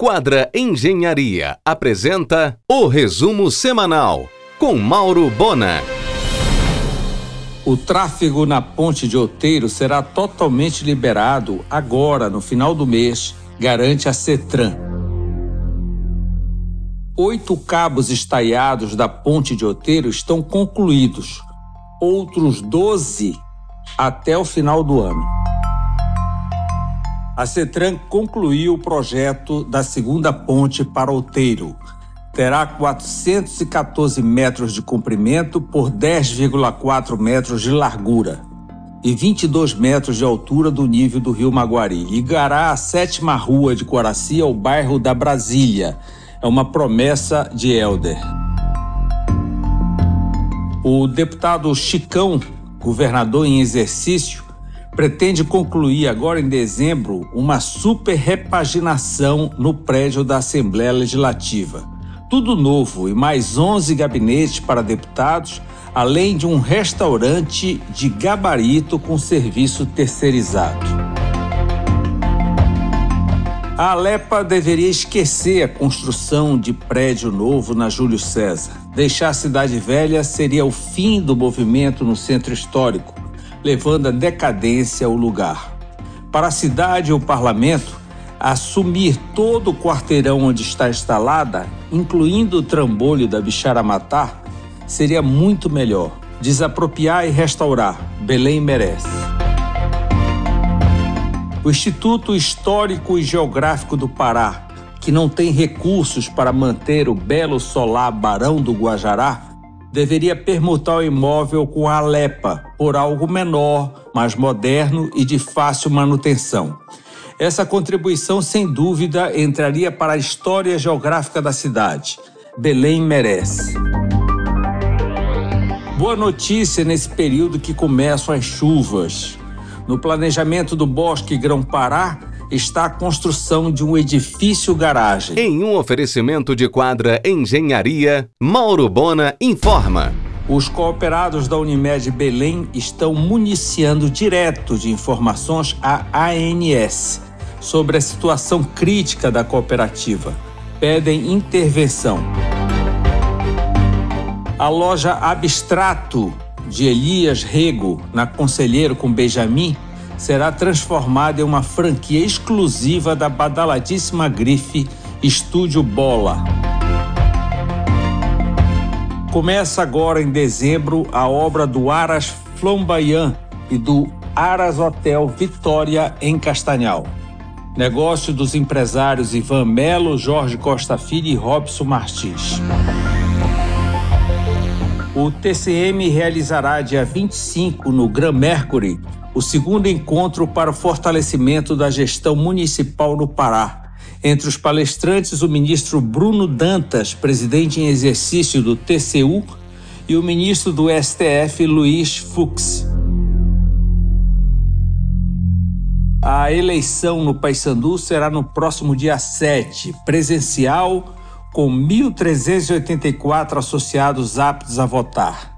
Quadra Engenharia apresenta o resumo semanal com Mauro Bona. O tráfego na ponte de Outeiro será totalmente liberado agora, no final do mês, garante a CETRAN. Oito cabos estaiados da ponte de Outeiro estão concluídos, outros 12 até o final do ano. A CETRAN concluiu o projeto da segunda ponte para Outeiro. Terá 414 metros de comprimento por 10,4 metros de largura e 22 metros de altura do nível do rio Maguari. Ligará a sétima rua de Coraci ao bairro da Brasília. É uma promessa de Helder. O deputado Chicão, governador em exercício, pretende concluir agora em dezembro uma super repaginação no prédio da Assembleia Legislativa. Tudo novo e mais 11 gabinetes para deputados, além de um restaurante de gabarito com serviço terceirizado. A Alepa deveria esquecer a construção de prédio novo na Júlio César. Deixar a cidade velha seria o fim do movimento no centro histórico levando a decadência ao lugar. Para a cidade e o parlamento, assumir todo o quarteirão onde está instalada, incluindo o trambolho da Bixaramatar, seria muito melhor. Desapropriar e restaurar, Belém merece. O Instituto Histórico e Geográfico do Pará, que não tem recursos para manter o belo solar Barão do Guajará, deveria permutar o imóvel com a Alepa por algo menor, mais moderno e de fácil manutenção. Essa contribuição, sem dúvida, entraria para a história geográfica da cidade. Belém merece. Boa notícia nesse período que começam as chuvas. No planejamento do Bosque Grão-Pará, está a construção de um edifício garagem. Em um oferecimento de quadra Engenharia, Mauro Bona informa. Os cooperados da Unimed Belém estão municiando direto de informações a ANS sobre a situação crítica da cooperativa. Pedem intervenção. A loja Abstrato de Elias Rego, na Conselheiro com Benjamin, será transformada em uma franquia exclusiva da badaladíssima grife Estúdio Bola. Começa agora em dezembro a obra do Aras Flamboyant e do Aras Hotel Vitória em Castanhal. Negócio dos empresários Ivan Melo, Jorge Costa Filho e Robson Martins. O TCM realizará dia 25 no Gran Mercury o segundo encontro para o fortalecimento da gestão municipal no Pará. Entre os palestrantes, o ministro Bruno Dantas, presidente em exercício do TCU, e o ministro do STF, Luiz Fux. A eleição no Paysandu será no próximo dia 7, presencial, com 1.384 associados aptos a votar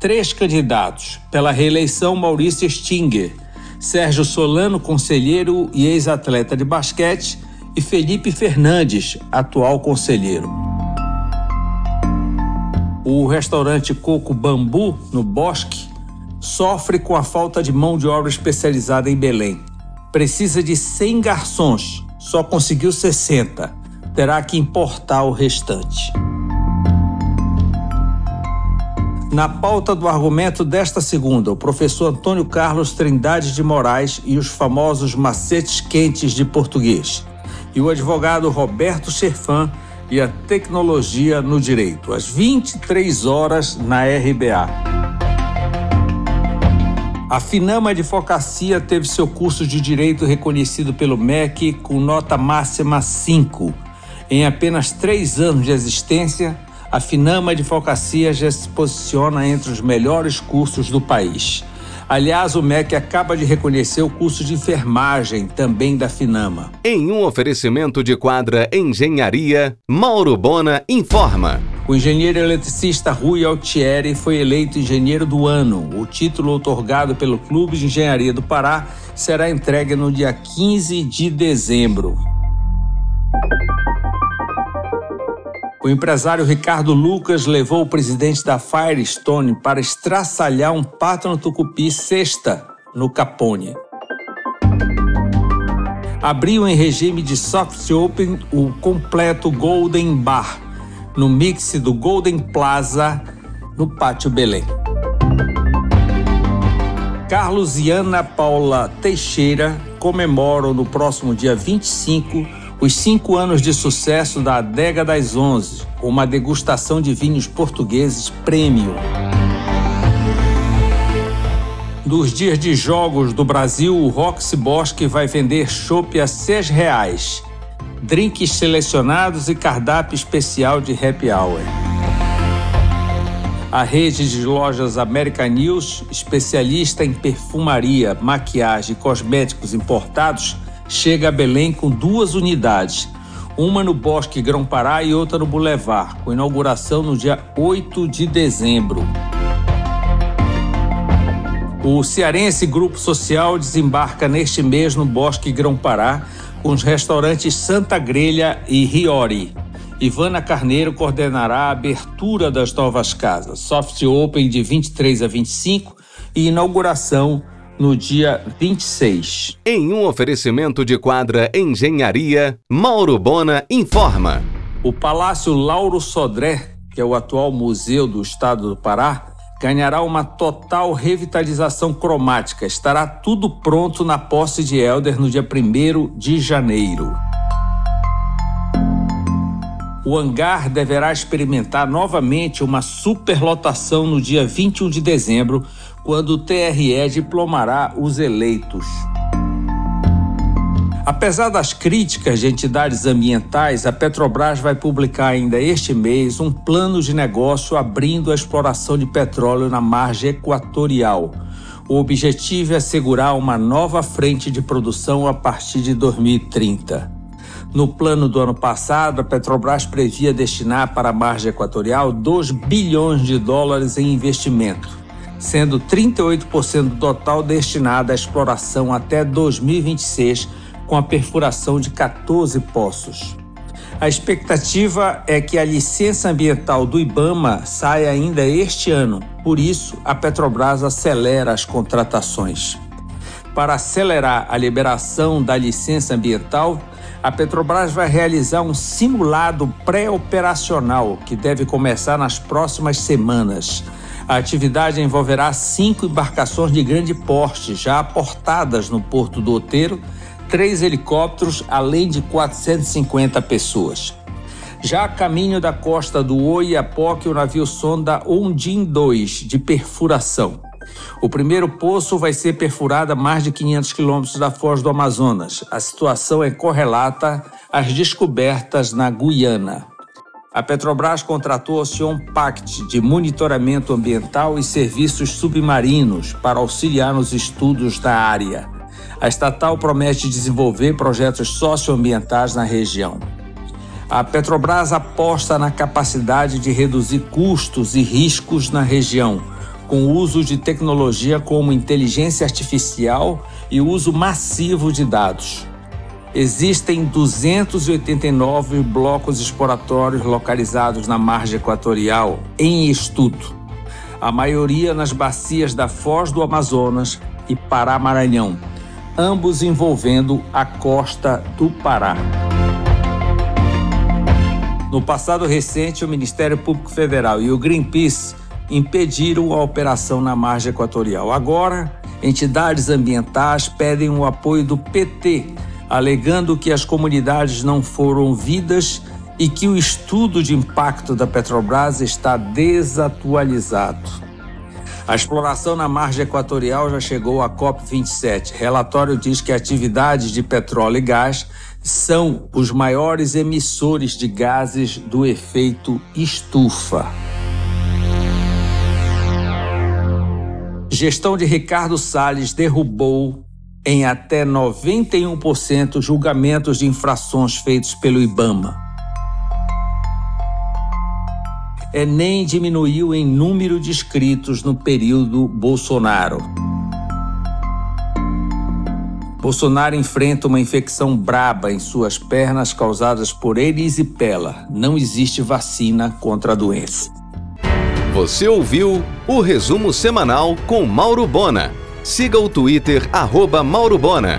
três candidatos pela reeleição Maurício Stinger, Sérgio Solano, conselheiro e ex-atleta de basquete, e Felipe Fernandes, atual conselheiro. O restaurante Coco Bambu, no Bosque, sofre com a falta de mão de obra especializada em Belém. Precisa de 100 garçons, só conseguiu 60. Terá que importar o restante. Na pauta do argumento desta segunda, o professor Antônio Carlos Trindade de Moraes e os famosos macetes quentes de português. E o advogado Roberto Cherfan e a tecnologia no direito, às 23 horas na RBA. A Finama Advocacia teve seu curso de direito reconhecido pelo MEC com nota máxima 5. Em apenas três anos de existência, a Finama Advocacia já se posiciona entre os melhores cursos do país. Aliás, o MEC acaba de reconhecer o curso de enfermagem também da Finama. Em um oferecimento de quadra Engenharia, Mauro Bona informa. O engenheiro eletricista Rui Altieri foi eleito engenheiro do ano. O título otorgado pelo Clube de Engenharia do Pará será entregue no dia 15 de dezembro. O empresário Ricardo Lucas levou o presidente da Firestone para estraçalhar um pato no tucupi sexta no Capone. Abriu em regime de soft open o completo Golden Bar, no mix do Golden Plaza, no Pátio Belém. Carlos e Ana Paula Teixeira comemoram no próximo dia 25 os cinco anos de sucesso da Adega das Onze, uma degustação de vinhos portugueses premium. Nos dias de jogos do Brasil, o Roxy Bosque vai vender chopp a R$ reais, drinks selecionados e cardápio especial de happy hour. A rede de lojas American News, especialista em perfumaria, maquiagem e cosméticos importados, chega a Belém com duas unidades, uma no Bosque Grão-Pará e outra no Boulevard, com inauguração no dia 8 de dezembro. O cearense Grupo Social desembarca neste mês no Bosque Grão-Pará com os restaurantes Santa Grelha e Riori. Ivana Carneiro coordenará a abertura das novas casas, soft open de 23 a 25 e inauguração no dia 26. Em um oferecimento de quadra Engenharia, Mauro Bona informa. O Palácio Lauro Sodré, que é o atual museu do estado do Pará, ganhará uma total revitalização cromática. Estará tudo pronto na posse de Helder no dia 1 de janeiro. O hangar deverá experimentar novamente uma superlotação no dia 21 de dezembro, quando o TRE diplomará os eleitos. Apesar das críticas de entidades ambientais, a Petrobras vai publicar ainda este mês um plano de negócio abrindo a exploração de petróleo na margem equatorial. O objetivo é assegurar uma nova frente de produção a partir de 2030. No plano do ano passado, a Petrobras previa destinar para a margem equatorial 2 bilhões de dólares em investimento sendo 38% do total destinado à exploração até 2026, com a perfuração de 14 poços. A expectativa é que a licença ambiental do IBAMA saia ainda este ano, por isso, a Petrobras acelera as contratações. Para acelerar a liberação da licença ambiental, a Petrobras vai realizar um simulado pré-operacional que deve começar nas próximas semanas. A atividade envolverá cinco embarcações de grande porte, já aportadas no Porto do Oteiro, três helicópteros, além de 450 pessoas. Já a caminho da costa do Oiapoque, o navio sonda Ondim 2, de perfuração. O primeiro poço vai ser perfurado a mais de 500 quilômetros da foz do Amazonas. A situação é correlata às descobertas na Guiana. A Petrobras contratou a Ocean Pact de monitoramento ambiental e serviços submarinos para auxiliar nos estudos da área. A estatal promete desenvolver projetos socioambientais na região. A Petrobras aposta na capacidade de reduzir custos e riscos na região, com o uso de tecnologia como inteligência artificial e uso massivo de dados. Existem 289 blocos exploratórios localizados na margem equatorial em estudo, a maioria nas bacias da Foz do Amazonas e Pará-Maranhão, ambos envolvendo a costa do Pará. No passado recente, o Ministério Público Federal e o Greenpeace impediram a operação na margem equatorial. Agora, entidades ambientais pedem o apoio do PT alegando que as comunidades não foram ouvidas e que o estudo de impacto da Petrobras está desatualizado. A exploração na margem equatorial já chegou à COP27. Relatório diz que atividades de petróleo e gás são os maiores emissores de gases do efeito estufa. Gestão de Ricardo Salles derrubou em até 91% julgamentos de infrações feitos pelo IBAMA. Enem diminuiu em número de inscritos no período Bolsonaro. Bolsonaro enfrenta uma infecção braba em suas pernas causadas por erisipela. Não existe vacina contra a doença. Você ouviu o resumo semanal com Mauro Bona. Siga o Twitter, arroba Mauro Bona.